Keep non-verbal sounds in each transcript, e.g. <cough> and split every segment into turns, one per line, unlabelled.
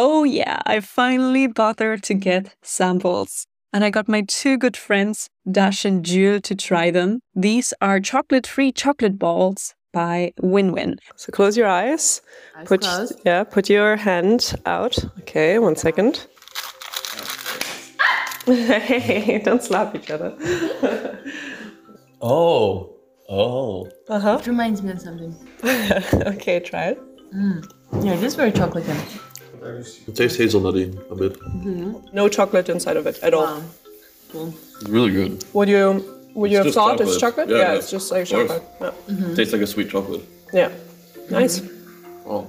Oh, yeah, I finally bothered to get samples. And I got my two good friends, Dash and Jule, to try them. These are chocolate free chocolate balls by Win Win.
So close your eyes.
Eyes
put
closed.
yeah, put your hand out. Okay, one second. hey, <laughs> don't slap each other. <laughs>
Oh, oh.
Uh huh.
It reminds me of something. <laughs>
okay, try it.
Yeah, it is very chocolatey.
It tastes hazelnutty a bit. Mm-hmm.
No chocolate inside of it at all.
Wow. Cool.
It's really good.
Would you would you
It's
have
just
thought it's
chocolate.
chocolate?
Yeah,
Yeah,
yeah.
it's just like
Of course.
chocolate. Yeah. Mm-hmm.
Tastes like a sweet chocolate.
yeah. Nice.
Oh.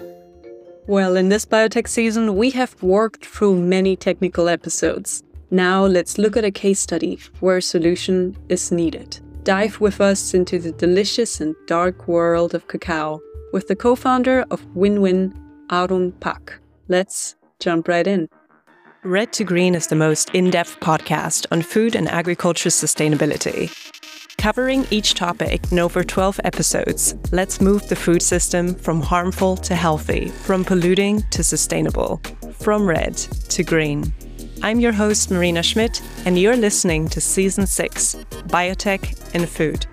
Well, in this biotech season, we have worked through many technical episodes. Now let's look at a case study where a solution is needed. Dive with us into the delicious and dark world of cacao with the co founder of WinWin, Ahrum Pak. Let's jump right in. Red to Green is the most in depth podcast on food and agriculture sustainability. Covering each topic in over 12 episodes, let's move the food system from harmful to healthy, from polluting to sustainable, from red to green. I'm your host, Marina Schmidt, and you're listening to Season 6 Biotech and Food.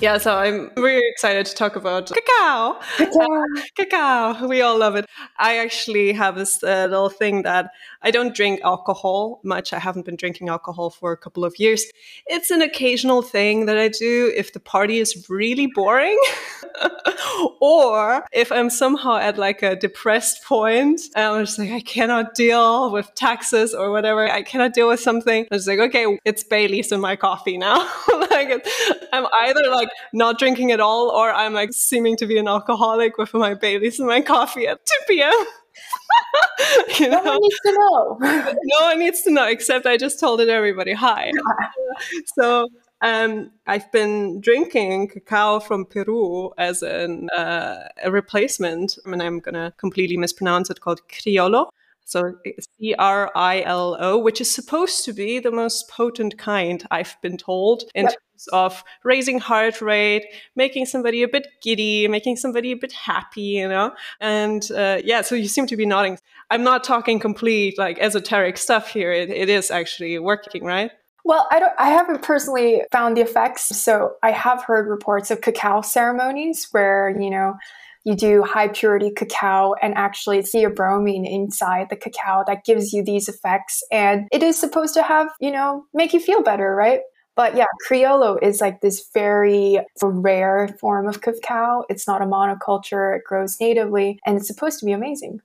Yeah, so I'm really excited to talk about cacao. Cacao. cacao. We all love it. I actually have this uh, little thing that I don't drink alcohol much. I haven't been drinking alcohol for a couple of years. It's an occasional thing that I do if the party is really boring <laughs> or if I'm somehow at like a depressed point and I'm just like, I cannot deal with taxes or whatever. I cannot deal with something. I'm just like, okay, it's Bailey's in my coffee now. <laughs> like I'm either like not drinking at all or I'm like seeming to be an alcoholic with my Bailey's in my coffee at 2 p.m. <laughs> you
No one needs to know. <laughs>
no one needs to know except I just told it everybody. Hi. <laughs> so um, I've been drinking cacao from Peru as an, uh, a replacement. I mean, I'm gonna completely mispronounce it. Called Criollo. So C R I L O, which is supposed to be the most potent kind, I've been told, in
Yep.
terms of raising heart rate, making somebody a bit giddy, making somebody a bit happy, you know. And uh, yeah, so you seem to be nodding. I'm not talking complete like esoteric stuff here. It, it is actually working, right?
Well, I don't. I haven't personally found the effects, so I have heard reports of cacao ceremonies where you know you do high purity cacao and actually theobromine inside the cacao that gives you these effects, and it is supposed to have you know make you feel better, right? But yeah, Criollo is like this very rare form of cacao. It's not a monoculture; it grows natively, and it's supposed to be amazing.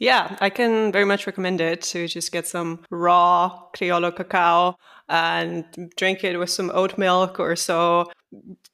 Yeah, I can very much recommend it to just get some raw Criollo cacao and drink it with some oat milk or so,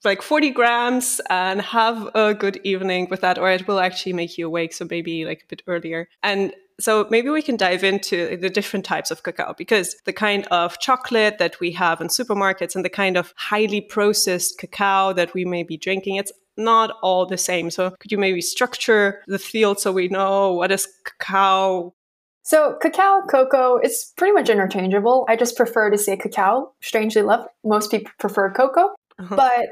like 40 grams, and have a good evening with that, or it will actually make you awake. So maybe like a bit earlier. And so maybe we can dive into the different types of cacao because the kind of chocolate that we have in supermarkets and the kind of highly processed cacao that we may be drinking, it's not all the same. So could you maybe structure the field so we know what is cacao?
So, cacao, cocoa, it's pretty much interchangeable. I just prefer to say cacao. Strangely enough, most people prefer cocoa.
Uh-huh.
But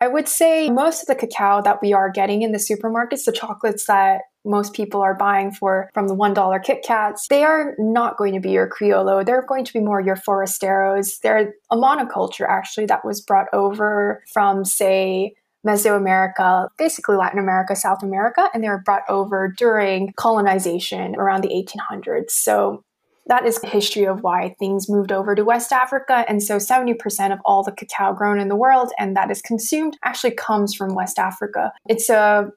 I would say most of the cacao that we are getting in the supermarkets, the chocolates that most people are buying for from the $1 Kit Kats, they are not going to be your Criollo. They're going to be more your Forasteros. They're a monoculture actually that was brought over from, say, Mesoamerica, basically Latin America, South America, and they were brought over during colonization around the 1800s. So that is the history of why things moved over to West Africa. And so 70% of all the cacao grown in the world and that is consumed actually comes from West Africa. It's a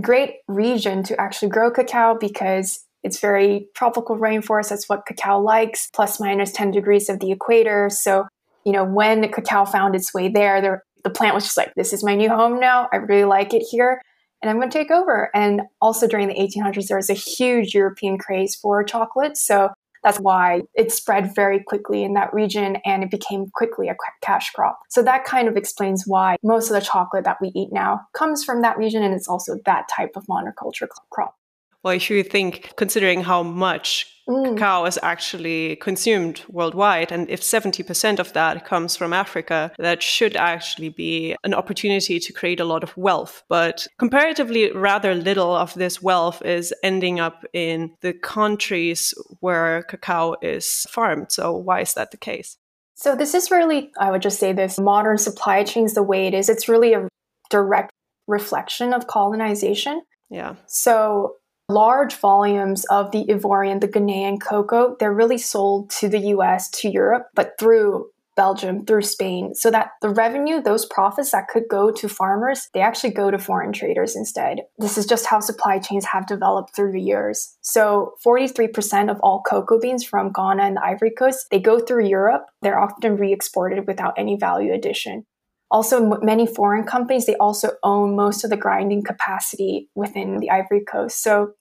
great region to actually grow cacao because it's very tropical rainforest. That's what cacao likes, plus minus 10 degrees of the equator. So, you know, when cacao found its way there, there the plant was just like, this is my new home now. I really like it here. And I'm going to take over. And also during the 1800s, there was a huge European craze for chocolate. So that's why it spread very quickly in that region and it became quickly a cash crop. So that kind of explains why most of the chocolate that we eat now comes from that region and it's also that type of monoculture crop.
Well, if you think, considering how much
Mm.
cacao is actually consumed worldwide, and if 70% of that comes from Africa, that should actually be an opportunity to create a lot of wealth. But comparatively, rather little of this wealth is ending up in the countries where cacao is farmed. So, why is that the case?
So this is really, I would just say this, modern supply chains the way it is, it's really a direct reflection of colonization.
Yeah.
So large volumes of the Ivorian, the Ghanaian cocoa, they're really sold to the US, to Europe, but through Belgium, through Spain, so that the revenue, those profits that could go to farmers, they actually go to foreign traders instead. This is just how supply chains have developed through the years. So 43% of all cocoa beans from Ghana and the Ivory Coast, they go through Europe. They're often re-exported without any value addition. Also, many foreign companies, they also own most of the grinding capacity within the Ivory Coast. So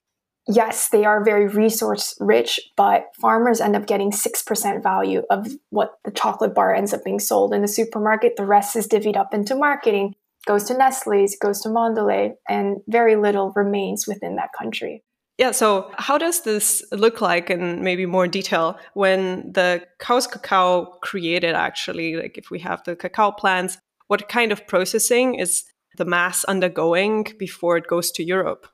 yes, they are very resource rich, but farmers end up getting 6% value of what the chocolate bar ends up being sold in the supermarket. The rest is divvied up into marketing, goes to Nestle's, goes to Mondelez, and very little remains within that country.
Yeah, so how does this look like in maybe more detail when the cow's cacao created actually? Like if we have the cacao plants, what kind of processing is the mass undergoing before it goes to Europe?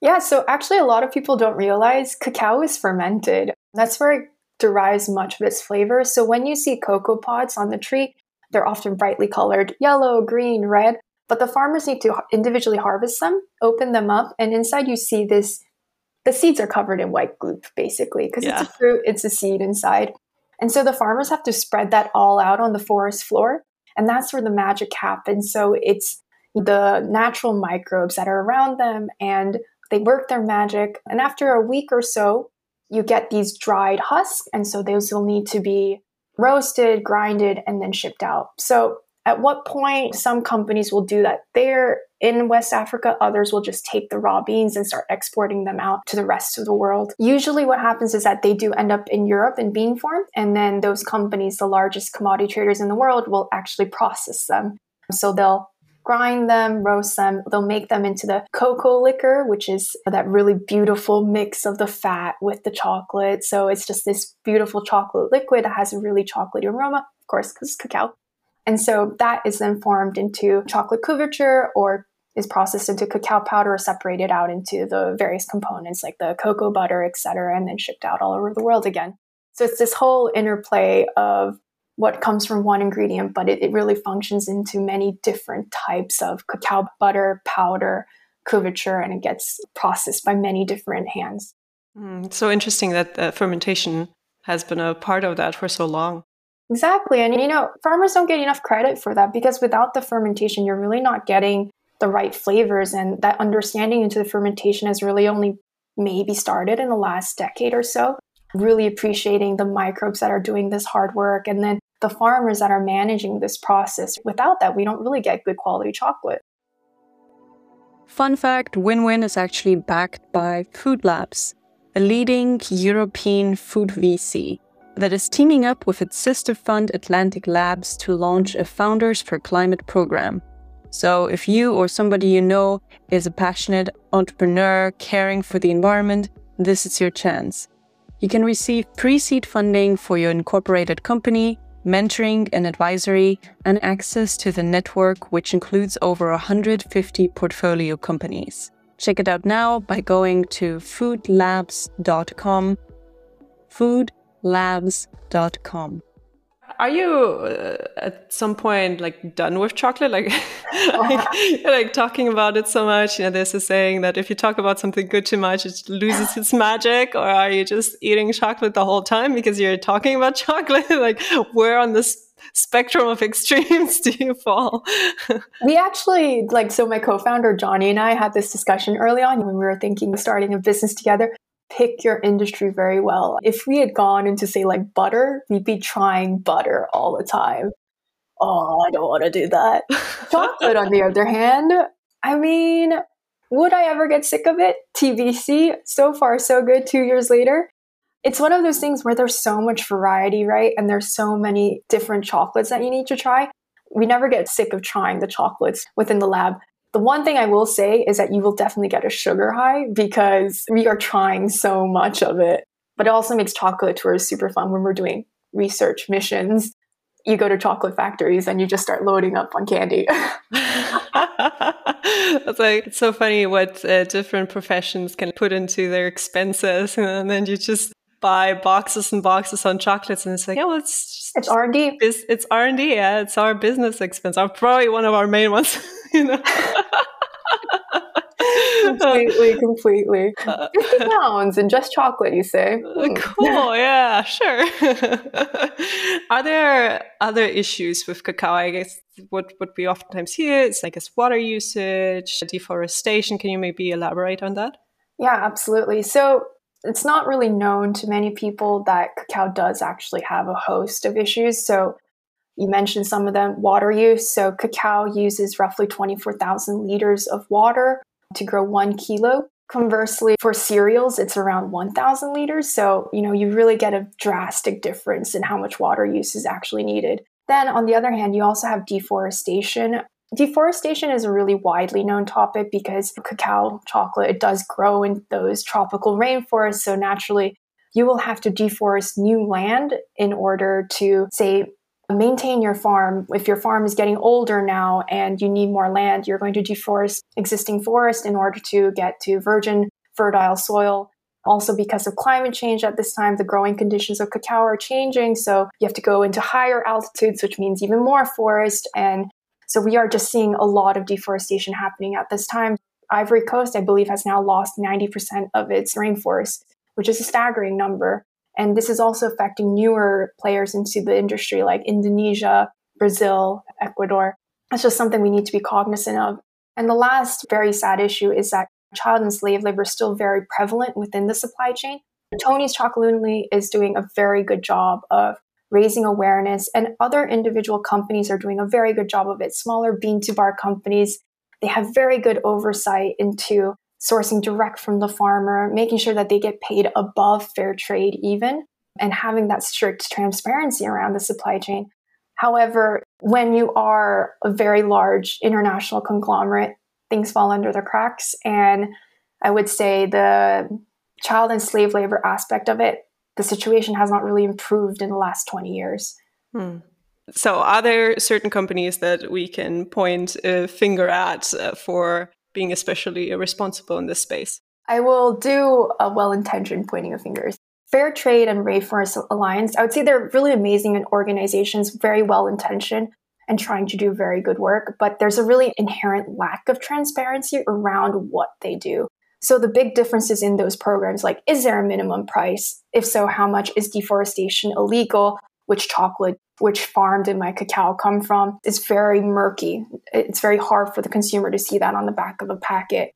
Yeah, so actually, a lot of people don't realize cacao is fermented. That's where it derives much of its flavor. So when you see cocoa pods on the tree, they're often brightly colored yellow, green, red. But the farmers need to individually harvest them, open them up, and inside you see this the seeds are covered in white goop, basically, because
Yeah.
it's a fruit, it's a seed inside. And so the farmers have to spread that all out on the forest floor. And that's where the magic happens. So it's the natural microbes that are around them and they work their magic. And after a week or so, you get these dried husks. And so those will need to be roasted, grinded, and then shipped out. So at what point some companies will do that there in West Africa, others will just take the raw beans and start exporting them out to the rest of the world. Usually, what happens is that they do end up in Europe in bean form, and then those companies, the largest commodity traders in the world, will actually process them. So they'll grind them, roast them, they'll make them into the cocoa liquor, which is that really beautiful mix of the fat with the chocolate. So it's just this beautiful chocolate liquid that has a really chocolatey aroma, of course, because it's cacao. And so that is then formed into chocolate couverture or is processed into cacao powder or separated out into the various components like the cocoa butter, etc., and then shipped out all over the world again. So it's this whole interplay of what comes from one ingredient, but it, it really functions into many different types of cacao butter, powder, couverture, and it gets processed by many different hands.
Mm, so interesting that uh, fermentation has been a part of that for so long.
Exactly. And you know, farmers don't get enough credit for that because without the fermentation, you're really not getting the right flavors. And that understanding into the fermentation has really only maybe started in the last decade or so. Really appreciating the microbes that are doing this hard work and then the farmers that are managing this process. Without that, we don't really get good quality chocolate.
Fun fact Win Win is actually backed by Food Labs, a leading European food VC that is teaming up with its sister fund Atlantic Labs to launch a Founders for Climate program. So, if you or somebody you know is a passionate entrepreneur caring for the environment, this is your chance. You can receive pre seed funding for your incorporated company, mentoring and advisory, and access to the network, which includes over 150 portfolio companies. Check it out now by going to foodlabs.com. Foodlabs.com.
Are you uh, at some point like done with chocolate? Like, <laughs> like, you're, <laughs> like talking about it so much. You know, there's a saying that if you talk about something good too much, it loses its magic. Or are you just eating chocolate the whole time because you're talking about <laughs> chocolate? like, where on this spectrum of extremes do you fall?
we actually like so my co-founder Johnny and I had this discussion early on when we were thinking of starting a business together pick your industry very well. If we had gone into, say, like butter, we'd be trying butter all the time. Oh, I don't want to do that. <laughs> Chocolate, on the other hand, I mean, would I ever get sick of it? TBC. So far, so good two years later. It's one of those things where there's so much variety, right? And there's so many different chocolates that you need to try. We never get sick of trying the chocolates within the lab The one thing I will say is that you will definitely get a sugar high because we are trying so much of it. But it also makes chocolate tours super fun when we're doing research missions. You go to chocolate factories and you just start loading up on candy. <laughs>
it's like it's so funny what uh, different professions can put into their expenses, <laughs> and then you just buy boxes and boxes on chocolates, and it's like, yeah, well, it's
it's R and D.
It's R and D. Yeah, it's our business expense. Probably one of our main ones. <laughs> <laughs> you know. <laughs>
completely, completely. Uh, 50 pounds and just chocolate, you say?
Hmm. Cool, <laughs> yeah, sure. Are there other issues with cacao? I guess what, what we oftentimes hear is, I guess, water usage, deforestation. Can you maybe elaborate on that?
Yeah, absolutely. So it's not really known to many people that cacao does actually have a host of issues. So you mentioned some of them water use. So cacao uses roughly 24,000 liters of water to grow one kilo. Conversely, for cereals, it's around 1,000 liters. So, you know, you really get a drastic difference in how much water use is actually needed. Then, on the other hand, you also have deforestation. Deforestation is a really widely known topic because cacao chocolate it does grow in those tropical rainforests. So naturally, you will have to deforest new land in order to say maintain your farm. If your farm is getting older now and you need more land, you're going to deforest existing forest in order to get to virgin, fertile soil. Also, because of climate change at this time, the growing conditions of cacao are changing. So you have to go into higher altitudes, which means even more forest. And so we are just seeing a lot of deforestation happening at this time. Ivory Coast, I believe, has now lost 90% of its rainforest, which is a staggering number. And this is also affecting newer players into the industry like Indonesia, Brazil, Ecuador. That's just something we need to be cognizant of. And the last very sad issue is that child and slave labor is still very prevalent within the supply chain. Tony's Chocolonely is doing a very good job of raising awareness, and other individual companies are doing a very good job of it. Smaller bean to bar companies, they have very good oversight into sourcing direct from the farmer, making sure that they get paid above fair trade, even, and having that strict transparency around the supply chain. However, when you are a very large international conglomerate, things fall under the cracks. And I would say the child and slave labor aspect of it, the situation has not really improved in the last 20 years.
Hmm. So, are there certain companies that we can point a finger at uh, for being especially irresponsible in this space?
I will do a well intentioned pointing of fingers. Fair Trade and Rainforest Alliance, I would say they're really amazing and organizations, very well intentioned and trying to do very good work, but there's a really inherent lack of transparency around what they do. So the big differences in those programs, like is there a minimum price? If so, how much is deforestation illegal? Which chocolate which farm did my cacao come from is very murky. It's very hard for the consumer to see that on the back of a packet.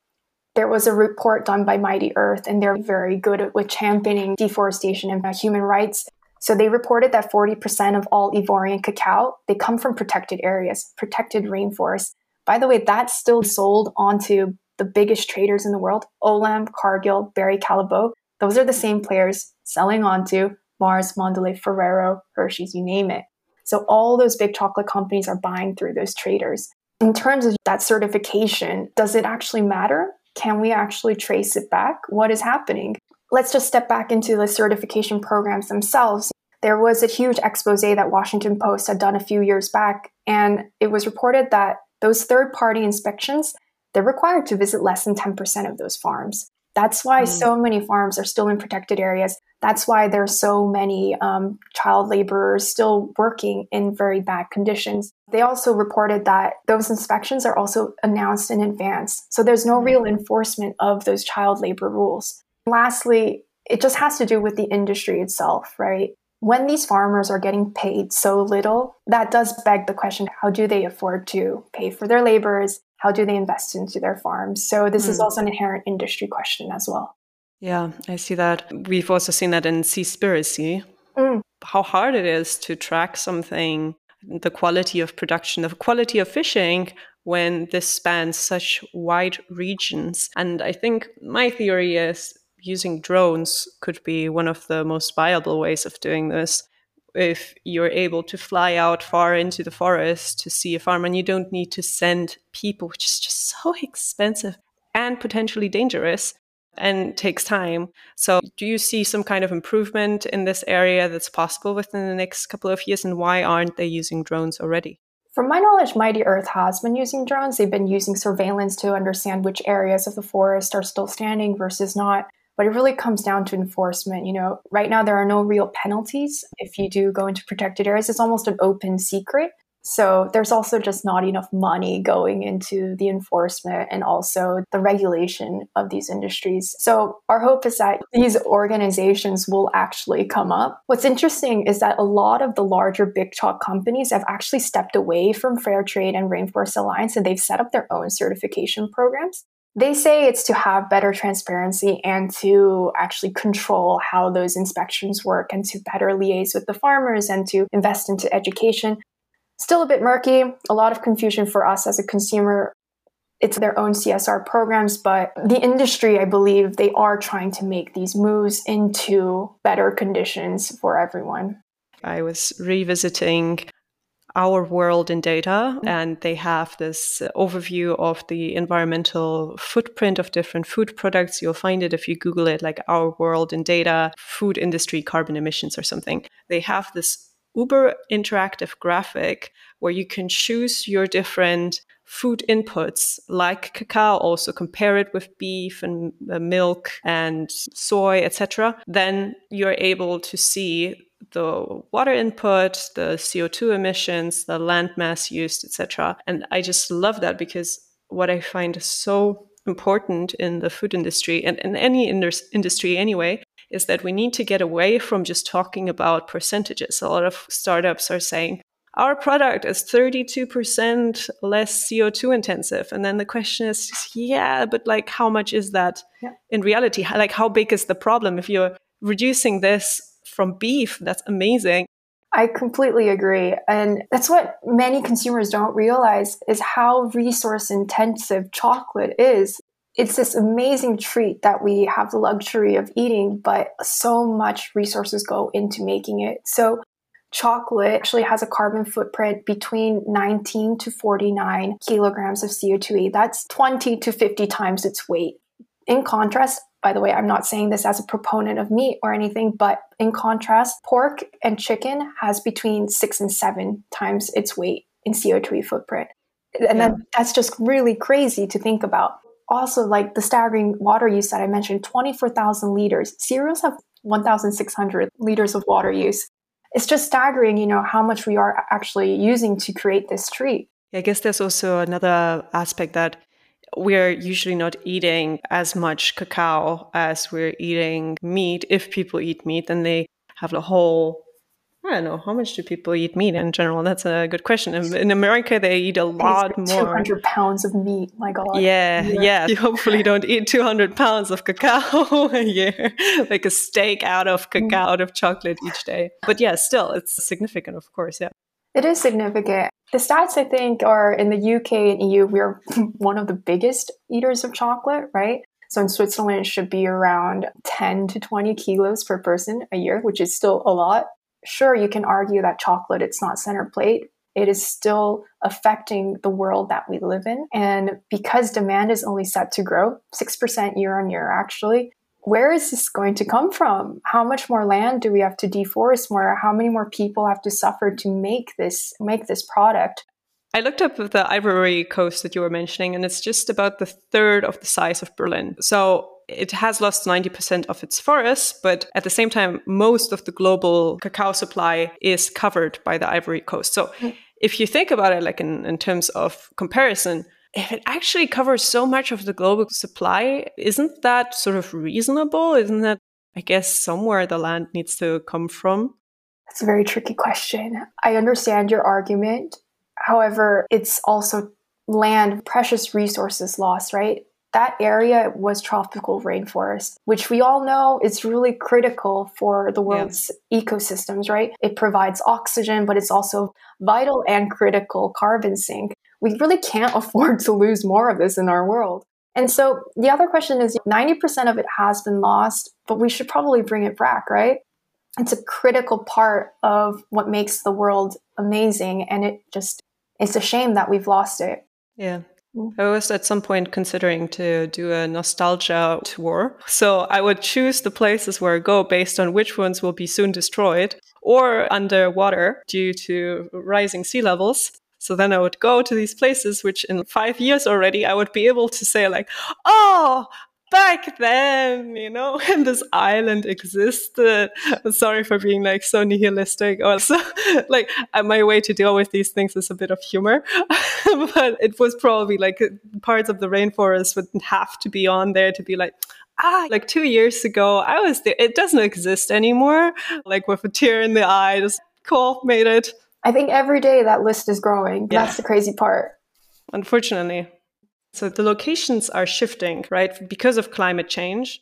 There was a report done by Mighty Earth, and they're very good with championing deforestation and uh, human rights. So they reported that 40% of all Ivorian cacao, they come from protected areas, protected rainforests. By the way, that's still sold onto the biggest traders in the world, Olam, Cargill, Barry Callebaut. Those are the same players selling onto Mars, Mondelez, Ferrero, Hershey's, you name it. So all those big chocolate companies are buying through those traders. In terms of that certification, does it actually matter? Can we actually trace it back? What is happening? Let's just step back into the certification programs themselves. There was a huge expose that Washington Post had done a few years back, and it was reported that those third party inspections, they're required to visit less than 10% of those farms. That's why mm. so many farms are still in protected areas. That's why there's so many um, child laborers still working in very bad conditions. They also reported that those inspections are also announced in advance. So there's no real enforcement of those child labor rules. Lastly, it just has to do with the industry itself, right? When these farmers are getting paid so little, that does beg the question how do they afford to pay for their laborers? How do they invest into their farms? So, this mm. is hmm. also an inherent industry question as well.
Yeah, I see that. We've also seen that in Seaspiracy. Mm. How hard it is to track something, the quality of production, the quality of fishing when this spans such wide regions. And I think my theory is using drones could be one of the most viable ways of doing this. if you're able to fly out far into the forest to see a farm and you don't need to send people, which is just so <laughs> expensive and potentially dangerous and takes time. So, do you see some kind of improvement in this area that's possible within the next couple of years? And why aren't they using drones already?
From my knowledge, Mighty Earth has been using drones. They've been using surveillance to understand which areas of the forest are still standing versus not. But it really comes down to enforcement. You know, right now there are no real penalties if you do go into protected areas. It's almost an open secret. So there's also just not enough money going into the enforcement and also the regulation of these industries. So our hope is that these organizations will actually come up. What's interesting is that a lot of the larger big chalk companies have actually stepped away from fair trade and rainforest alliance and they've set up their own certification programs. They say it's to have better transparency and to actually control how those inspections work and to better liaise with the farmers and to invest into education. Still a bit murky, a lot of confusion for us as a consumer. It's their own CSR programs, but the industry, I believe, they are trying to make these moves into better conditions for everyone.
I was revisiting our world in data and they have this overview of the environmental footprint of different food products you'll find it if you google it like our world in data food industry carbon emissions or something they have this uber interactive graphic where you can choose your different food inputs like cacao also compare it with beef and uh, milk and soy etc then you're able to see the water input, the CO2 emissions, the land mass used, etc. And I just love that because what I find so important in the food industry and in any industry anyway is that we need to get away from just talking about percentages. A lot of startups are saying, our product is 32% less CO2 intensive. And then the question is, yeah, but like, how much is that yeah. in reality? Like, how big is the problem? If you're reducing this from beef. That's amazing.
I completely agree. And that's what many consumers don't realize is how resource intensive chocolate is. It's this amazing treat that we have the luxury of eating, but so much resources go into making it. So chocolate actually has a carbon footprint between 19 to 49 kilograms of CO2e. That's 20 to 50 times its weight. In contrast, by the way, I'm not saying this as a proponent of meat or anything, but in contrast, pork and chicken has between six and seven times its weight in CO2 footprint. And yeah. then that's just really crazy to think about. Also, like the staggering water use that I mentioned 24,000 liters. Cereals have 1,600 liters of water use. It's just staggering, you know, how much we are actually using to create this treat.
I guess there's also another aspect that we're usually not eating as much cacao as we're eating meat. If people eat meat, then they have a whole I don't know how much do people eat meat in general. That's a good question. In, in America, they eat a lot more. Two
hundred pounds of meat. My God.
Yeah, yeah, yeah. <laughs> You hopefully don't eat two hundred pounds of cacao <laughs> a year, like a steak out of mm-hmm. cacao, out of chocolate each day. But yeah, still, it's significant, of course. Yeah.
It is significant. The stats, I think, are in the UK and EU, we're <laughs> one of the biggest eaters of chocolate, right? So in Switzerland, it should be around 10 to 20 kilos per person a year, which is still a lot. Sure, you can argue that chocolate, it's not center plate. It is still affecting the world that we live in. And because demand is only set to grow 6% year on year, actually, where is this going to come from? How much more land do we have to deforest more? How many more people have to suffer to make this make this product?
I looked up the Ivory Coast that you were mentioning, and it's just about the third of the size of Berlin. So it has lost 90% of its forests, but at the same time, most of the global cacao supply is covered by the Ivory Coast. So mm. if you think about it, like in, in terms of comparison, if it actually covers so much of the global supply, isn't that sort of reasonable? Isn't that, I guess, somewhere the land needs to come from?
That's a very tricky question. I understand your argument. However, it's also land, precious resources lost, right? That area was tropical rainforest, which we all know is really critical for the world's yeah. ecosystems, right? It provides oxygen, but it's also vital and critical carbon sink we really can't <laughs> afford to lose more of this in our world. And so the other question is 90% of it has been lost, but we should probably bring it back, right? it's a critical part of what makes the world amazing. And it just, it's a shame that we've lost it.
Yeah. I was at some point considering to do a nostalgia tour. So I would choose the places where I go based on which ones will be soon destroyed or underwater due to rising sea levels. So then I would go to these places, which in five years already, I would be able to say, like, oh, back then, you know, <laughs> when this island existed. sorry for being like so nihilistic. Also, <laughs> like uh, my way to deal with these things is a bit of humor, <laughs> but it was probably like parts of the rainforest would have to be on there to be like, ah, like two years ago, I was there. It doesn't exist anymore. Like with a tear in the eye, just cool, made it.
I think every day that list is growing. Yeah. That's the crazy part.
Unfortunately. So the locations are shifting, right? Because of climate change,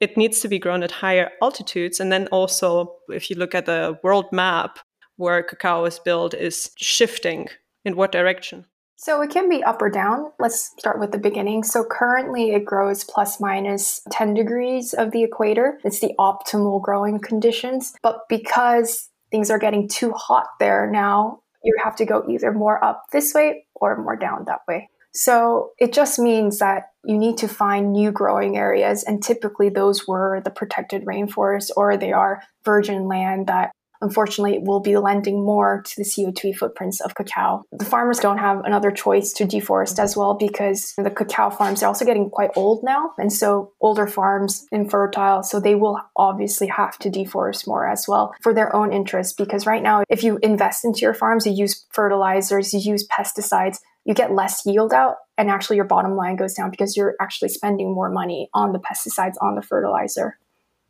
it needs to be grown at higher altitudes. And then also, if you look at the world map where cacao is built, is shifting in what direction?
So it can be up or down. Let's start with the beginning. So currently it grows plus minus 10 degrees of the equator. It's the optimal growing conditions. But because things are getting too hot there now, you have to go either more up this way or more down that way. So it just means that you need to find new growing areas, and typically those were the protected rainforest or they are virgin land that unfortunately will be lending more to the CO2 footprints of cacao. The farmers don't have another choice to deforest as well because the cacao farms are also getting quite old now. And so older farms infertile, so they will obviously have to deforest more as well for their own interest. Because right now, if you invest into your farms, you use fertilizers, you use pesticides, you get less yield out and actually your bottom line goes down because you're actually spending more money on the pesticides on the fertilizer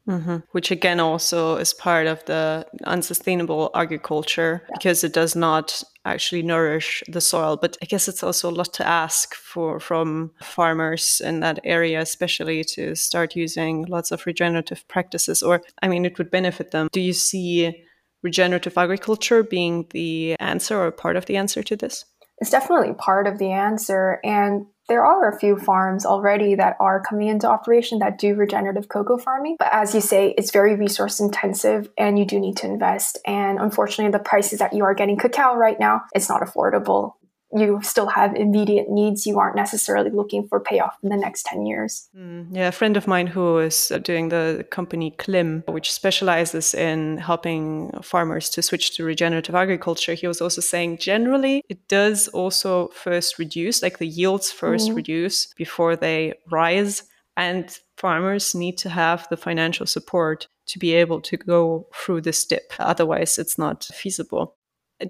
mm-hmm. which again also is part of the unsustainable agriculture yeah. because it does not actually nourish the soil but i guess it's also a lot to ask for from farmers in that area especially to start using lots of regenerative practices or i mean it would benefit them do you see regenerative agriculture being the answer or part of the answer to this
it's definitely part of the answer. And there are a few farms already that are coming into operation that do regenerative cocoa farming. But as you say, it's very resource intensive and you do need to invest. And unfortunately, the prices that you are getting cacao right now, it's not affordable you still have immediate needs. You aren't necessarily looking for payoff in the next 10 years.
Mm, yeah, a friend of mine who is uh, doing the company Klim, which specializes in helping farmers to switch to regenerative agriculture, he was also saying generally it does also first reduce, like the yields 1st mm reduce before they rise. And farmers need to have the financial support to be able to go through this dip. Otherwise, it's not feasible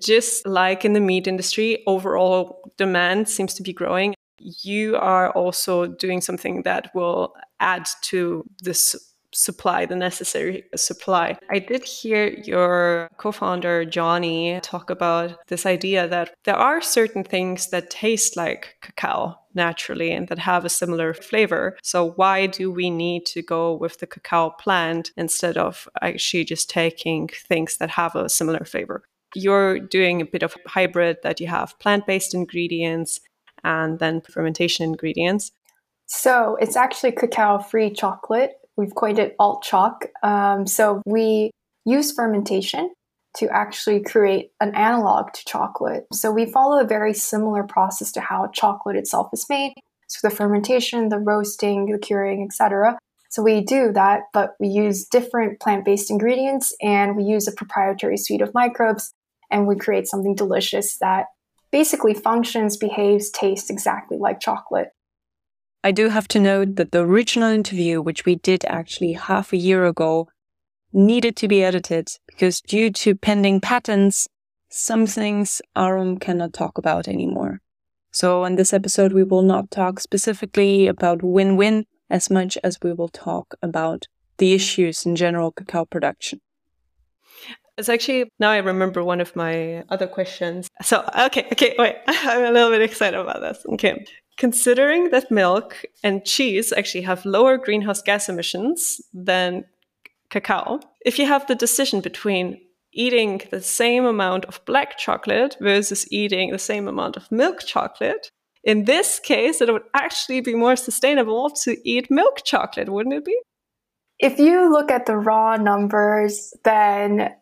just like in the meat industry, overall demand seems to be growing. You are also doing something that will add to this supply, the necessary supply. I did hear your co founder, Johnny, talk about this idea that there are certain things that taste like cacao naturally and that have a similar flavor. So, why do we need to go with the cacao plant instead of actually just taking things that have a similar flavor? You're doing a bit of hybrid that you have plant based ingredients and then fermentation ingredients.
So it's actually cacao free chocolate. We've coined it alt choc. Um, so we use fermentation to actually create an analog to chocolate. So we follow a very similar process to how chocolate itself is made. So the fermentation, the roasting, the curing, etc. So we do that, but we use different plant-based ingredients and we use a proprietary suite of microbes and we create something delicious that basically functions, behaves, tastes exactly like chocolate.
I do have to note that the original interview, which we did actually half a year ago, needed to be edited because due to pending patents, some things Ahrum cannot talk about anymore. So in this episode, we will not talk specifically about win-win as much as we will talk about the issues in general cacao production.
It's actually now I remember one of my other questions. So, okay, okay, wait. <laughs> I'm a little bit excited about this. Okay. Considering that milk and cheese actually have lower greenhouse gas emissions than cacao, if you have the decision between eating the same amount of black chocolate versus eating the same amount of milk chocolate, in this case, it would actually be more sustainable to eat milk chocolate, wouldn't it be?
if you look at the raw numbers, then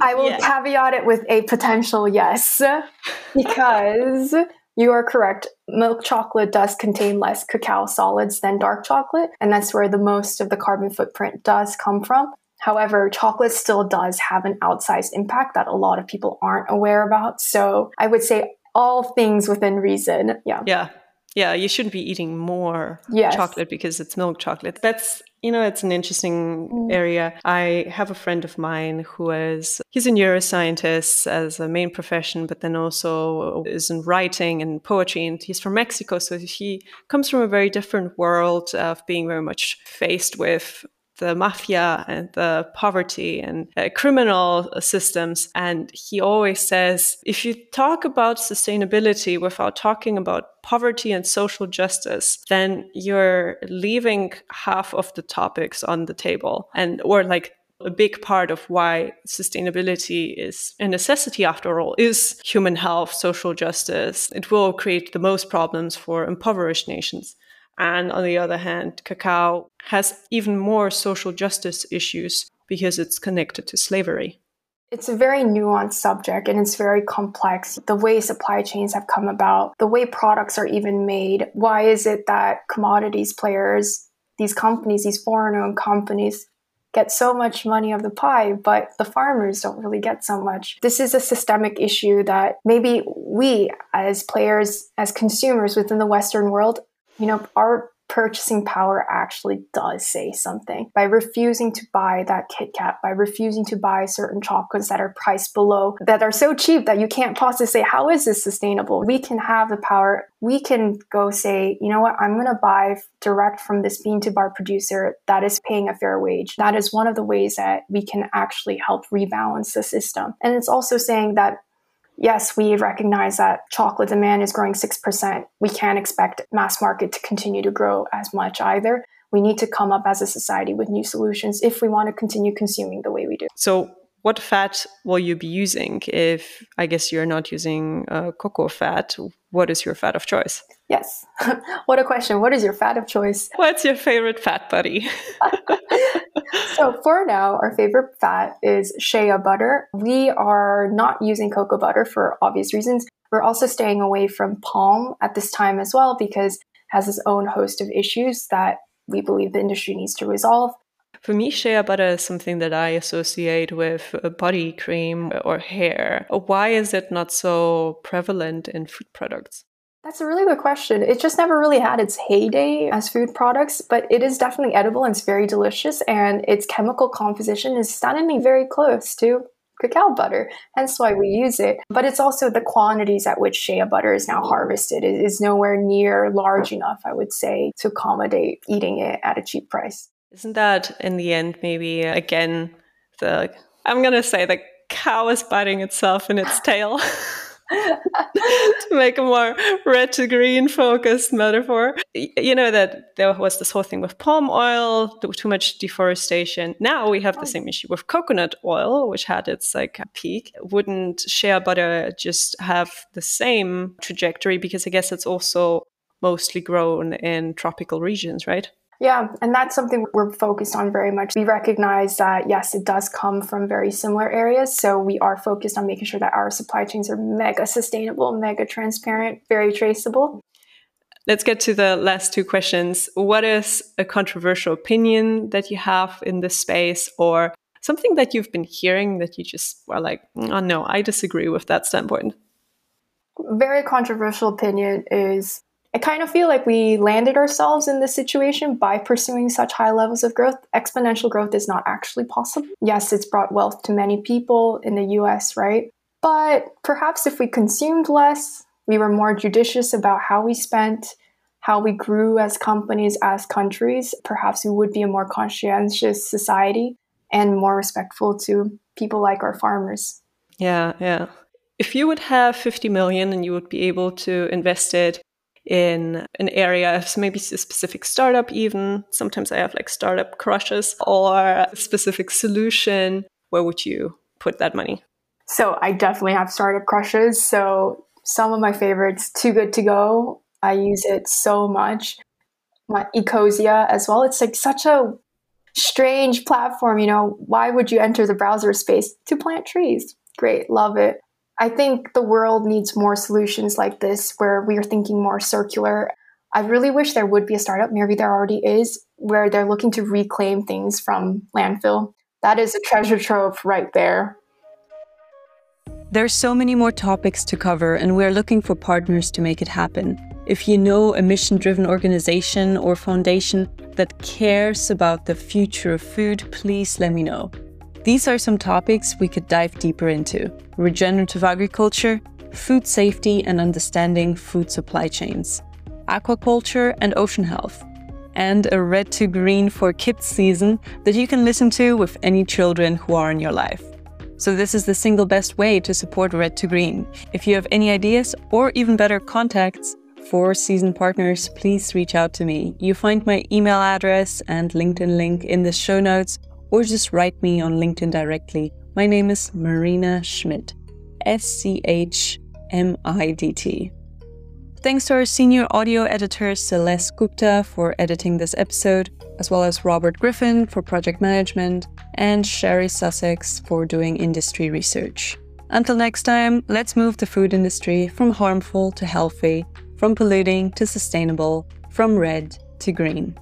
I will
Yeah.
caveat it with a potential yes, <laughs> because you are correct. Milk chocolate does contain less cacao solids than dark chocolate, and that's where the most of the carbon footprint does come from. However, chocolate still does have an outsized impact that a lot of people aren't aware about. So I would say all things within reason. Yeah.
Yeah. Yeah, you shouldn't be eating more
Yes.
chocolate because it's milk chocolate. That's, you know, it's an interesting
Mm.
area. I have a friend of mine who is, he's a neuroscientist as a main profession, but then also is in writing and poetry. And he's from Mexico. So he comes from a very different world of being very much faced with the mafia and the poverty and uh, criminal systems. And he always says if you talk about sustainability without talking about poverty and social justice, then you're leaving half of the topics on the table and or like a big part of why sustainability is a necessity after all is human health, social justice. It will create the most problems for impoverished nations. And on the other hand, cacao has even more social justice issues because it's connected to slavery.
It's a very nuanced subject and it's very complex. The way supply chains have come about, the way products are even made. Why is it that commodities players, these companies, these foreign owned companies, get so much money of the pie, but the farmers don't really get so much? This is a systemic issue that maybe we, as players, as consumers within the Western world, you know, our purchasing power actually does say something. By refusing to buy that Kit Kat, by refusing to buy certain chocolates that are priced below, that are so cheap that you can't possibly say, how is this sustainable? We can have the power. We can go say, you know what, I'm going to buy direct from this bean to bar producer that is paying a fair wage. That is one of the ways that we can actually help rebalance the system. And it's also saying that yes, we recognize that chocolate demand is growing 6%. We can't expect mass market to continue to grow as much either. We need to come up as a society with new solutions if we want to continue consuming the way we do.
So, what fat will you be using if I guess you're not using uh, cocoa fat? What is your fat of choice?
Yes. <laughs> what a question. What is your fat of choice?
What's your favorite fat buddy? <laughs>
so for now, our favorite fat is shea butter. We are not using cocoa butter for obvious reasons. We're also staying away from palm at this time as well because it has its own host of issues that we believe the industry needs to resolve.
For me, shea butter is something that I associate with body cream or hair. Why is it not so prevalent in food products?
That's a really good question. It just never really had its heyday as food products, but it is definitely edible and it's very delicious, and its chemical composition is stunningly very close to cacao butter, hence why we use it. But it's also the quantities at which shea butter is now harvested it is nowhere near large enough, I would say, to accommodate eating it at a cheap price.
Isn't that in the end maybe again the I'm gonna say the cow is biting itself in its tail? <laughs> <laughs> to make a more red to green focused metaphor. You know that there was this whole thing with palm oil, too much deforestation. Now we have the oh. same issue with coconut oil, which had its like peak. Wouldn't shea butter just have the same trajectory? Because I guess it's also mostly grown in tropical regions, right?
Yeah, and that's something we're focused on very much. We recognize that, yes, it does come from very similar areas. So we are focused on making sure that our supply chains are mega sustainable, mega transparent, very traceable.
Let's get to the last two questions. What is a controversial opinion that you have in this space, or something that you've been hearing that you just are like, mm, oh no, I disagree with that standpoint?
Very controversial opinion is I kind of feel like we landed ourselves in this situation by pursuing such high levels of growth. Exponential growth is not actually possible. Yes, it's brought wealth to many people in the US, right? But perhaps if we consumed less, we were more judicious about how we spent, how we grew as companies, as countries, perhaps we would be a more conscientious society and more respectful to people like our farmers.
Yeah, yeah. If you would have 50 million and you would be able to invest it in an area, maybe a specific startup, even sometimes I have like startup crushes or a specific solution, where would you put that money?
So I definitely have startup crushes. So some of my favorites, Too Good to Go. I use it so much. My Ecosia as well. It's like such a strange platform. You know, why would you enter the browser space to plant trees? Great, love it. I think the world needs more solutions like this where we are thinking more circular. I really wish there would be a startup, maybe there already is, where they're looking to reclaim things from landfill. That is a treasure trove right there.
There's so many more topics to cover, and we're looking for partners to make it happen. If you know a mission driven organization or foundation that cares about the future of food, please let me know. These are some topics we could dive deeper into regenerative agriculture, food safety and understanding food supply chains, aquaculture and ocean health, and a red to green for kids season that you can listen to with any children who are in your life. So, this is the single best way to support Red to Green. If you have any ideas or even better contacts for season partners, please reach out to me. You find my email address and LinkedIn link in the show notes or just write me on LinkedIn directly. My name is Marina Schmidt, S C H M I D T. Thanks to our senior audio editor Celeste Gupta for editing this episode, as well as Robert Griffin for project management, and Sherry Sussex for doing industry research. Until next time, let's move the food industry from harmful to healthy, from polluting to sustainable, from red to green.